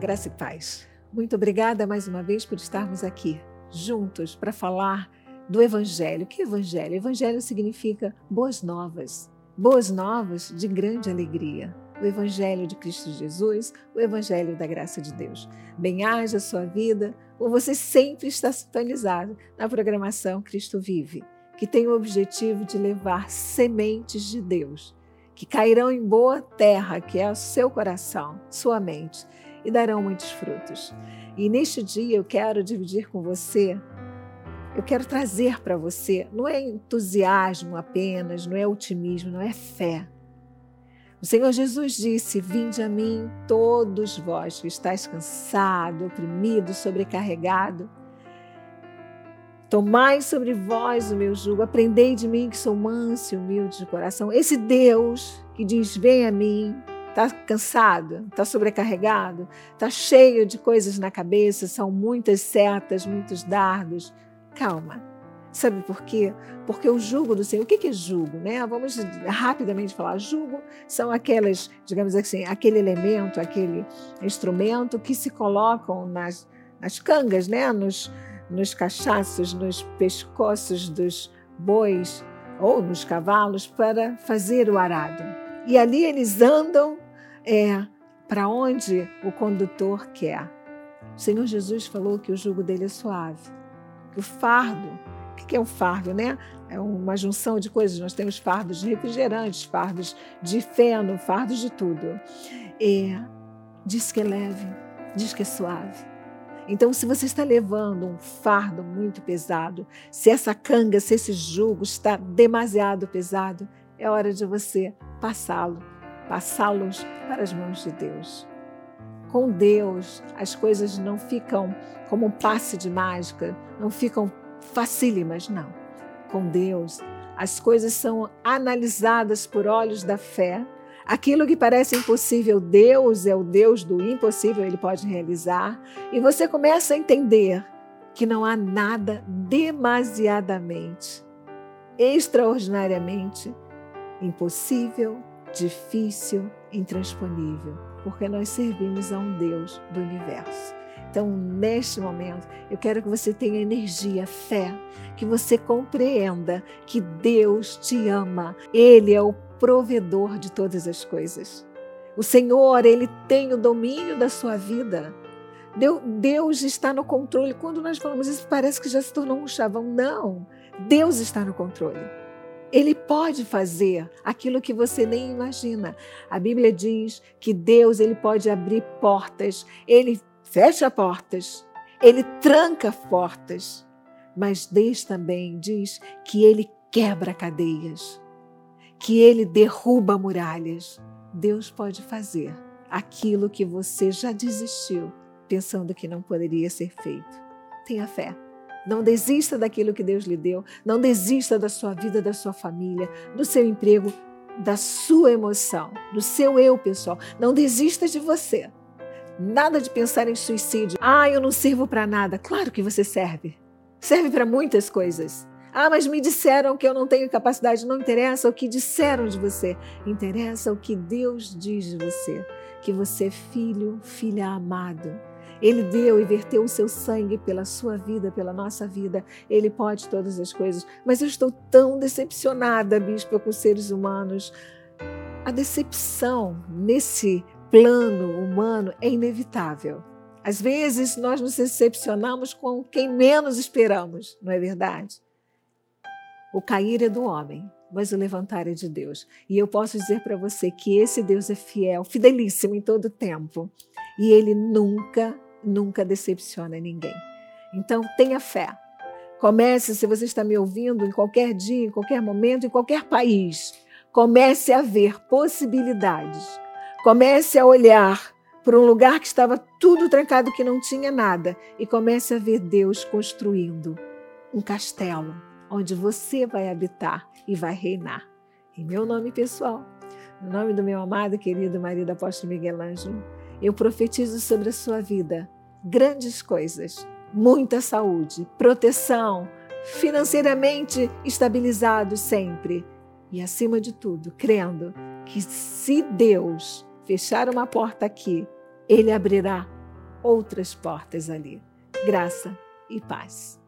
graça e paz. Muito obrigada mais uma vez por estarmos aqui juntos para falar do Evangelho. Que Evangelho? Evangelho significa boas novas, boas novas de grande alegria. O Evangelho de Cristo Jesus, o Evangelho da graça de Deus. Bem-haja a sua vida, ou você sempre está sintonizado na programação Cristo Vive, que tem o objetivo de levar sementes de Deus, que cairão em boa terra, que é o seu coração, sua mente, e darão muitos frutos. E neste dia eu quero dividir com você, eu quero trazer para você, não é entusiasmo apenas, não é otimismo, não é fé. O Senhor Jesus disse: Vinde a mim, todos vós que estáis cansado, oprimido, sobrecarregado. Tomai sobre vós o meu jugo, aprendei de mim que sou manso e humilde de coração. Esse Deus que diz: Vem a mim, Está cansado? Está sobrecarregado? Está cheio de coisas na cabeça? São muitas setas, muitos dardos? Calma. Sabe por quê? Porque o jugo do Senhor, o que é jugo? Né? Vamos rapidamente falar. Jugo são aquelas, digamos assim, aquele elemento, aquele instrumento que se colocam nas, nas cangas, né? nos, nos cachaços, nos pescoços dos bois ou nos cavalos para fazer o arado. E ali eles andam é, para onde o condutor quer. O Senhor Jesus falou que o jugo dele é suave, que o fardo, o que é um fardo, né? É uma junção de coisas. Nós temos fardos de refrigerantes, fardos de feno, fardos de tudo. É, diz que é leve, diz que é suave. Então, se você está levando um fardo muito pesado, se essa canga, se esse jugo está demasiado pesado, é hora de você passá-lo, passá-los para as mãos de Deus. Com Deus, as coisas não ficam como um passe de mágica, não ficam facílimas, não. Com Deus, as coisas são analisadas por olhos da fé. Aquilo que parece impossível, Deus é o Deus do impossível, ele pode realizar. E você começa a entender que não há nada demasiadamente, extraordinariamente impossível, difícil, intransponível, porque nós servimos a um Deus do universo. Então, neste momento, eu quero que você tenha energia, fé, que você compreenda que Deus te ama. Ele é o provedor de todas as coisas. O Senhor, ele tem o domínio da sua vida. Deus está no controle. Quando nós falamos isso, parece que já se tornou um chavão. Não. Deus está no controle. Ele pode fazer aquilo que você nem imagina. A Bíblia diz que Deus ele pode abrir portas, ele fecha portas, ele tranca portas, mas Deus também diz que ele quebra cadeias, que ele derruba muralhas. Deus pode fazer aquilo que você já desistiu, pensando que não poderia ser feito. Tenha fé. Não desista daquilo que Deus lhe deu. Não desista da sua vida, da sua família, do seu emprego, da sua emoção, do seu eu pessoal. Não desista de você. Nada de pensar em suicídio. Ah, eu não sirvo para nada. Claro que você serve. Serve para muitas coisas. Ah, mas me disseram que eu não tenho capacidade. Não interessa o que disseram de você. Interessa o que Deus diz de você. Que você é filho, filha amado ele deu e verteu o seu sangue pela sua vida, pela nossa vida. Ele pode todas as coisas. Mas eu estou tão decepcionada, bispo, com os seres humanos. A decepção nesse plano humano é inevitável. Às vezes nós nos decepcionamos com quem menos esperamos, não é verdade? O cair é do homem, mas o levantar é de Deus. E eu posso dizer para você que esse Deus é fiel, fidelíssimo em todo tempo. E ele nunca nunca decepciona ninguém. Então, tenha fé. Comece, se você está me ouvindo, em qualquer dia, em qualquer momento, em qualquer país, comece a ver possibilidades. Comece a olhar para um lugar que estava tudo trancado, que não tinha nada, e comece a ver Deus construindo um castelo onde você vai habitar e vai reinar. Em meu nome pessoal, no nome do meu amado e querido marido apóstolo Miguel Ângelo, eu profetizo sobre a sua vida grandes coisas, muita saúde, proteção, financeiramente estabilizado sempre. E acima de tudo, crendo que se Deus fechar uma porta aqui, Ele abrirá outras portas ali. Graça e paz.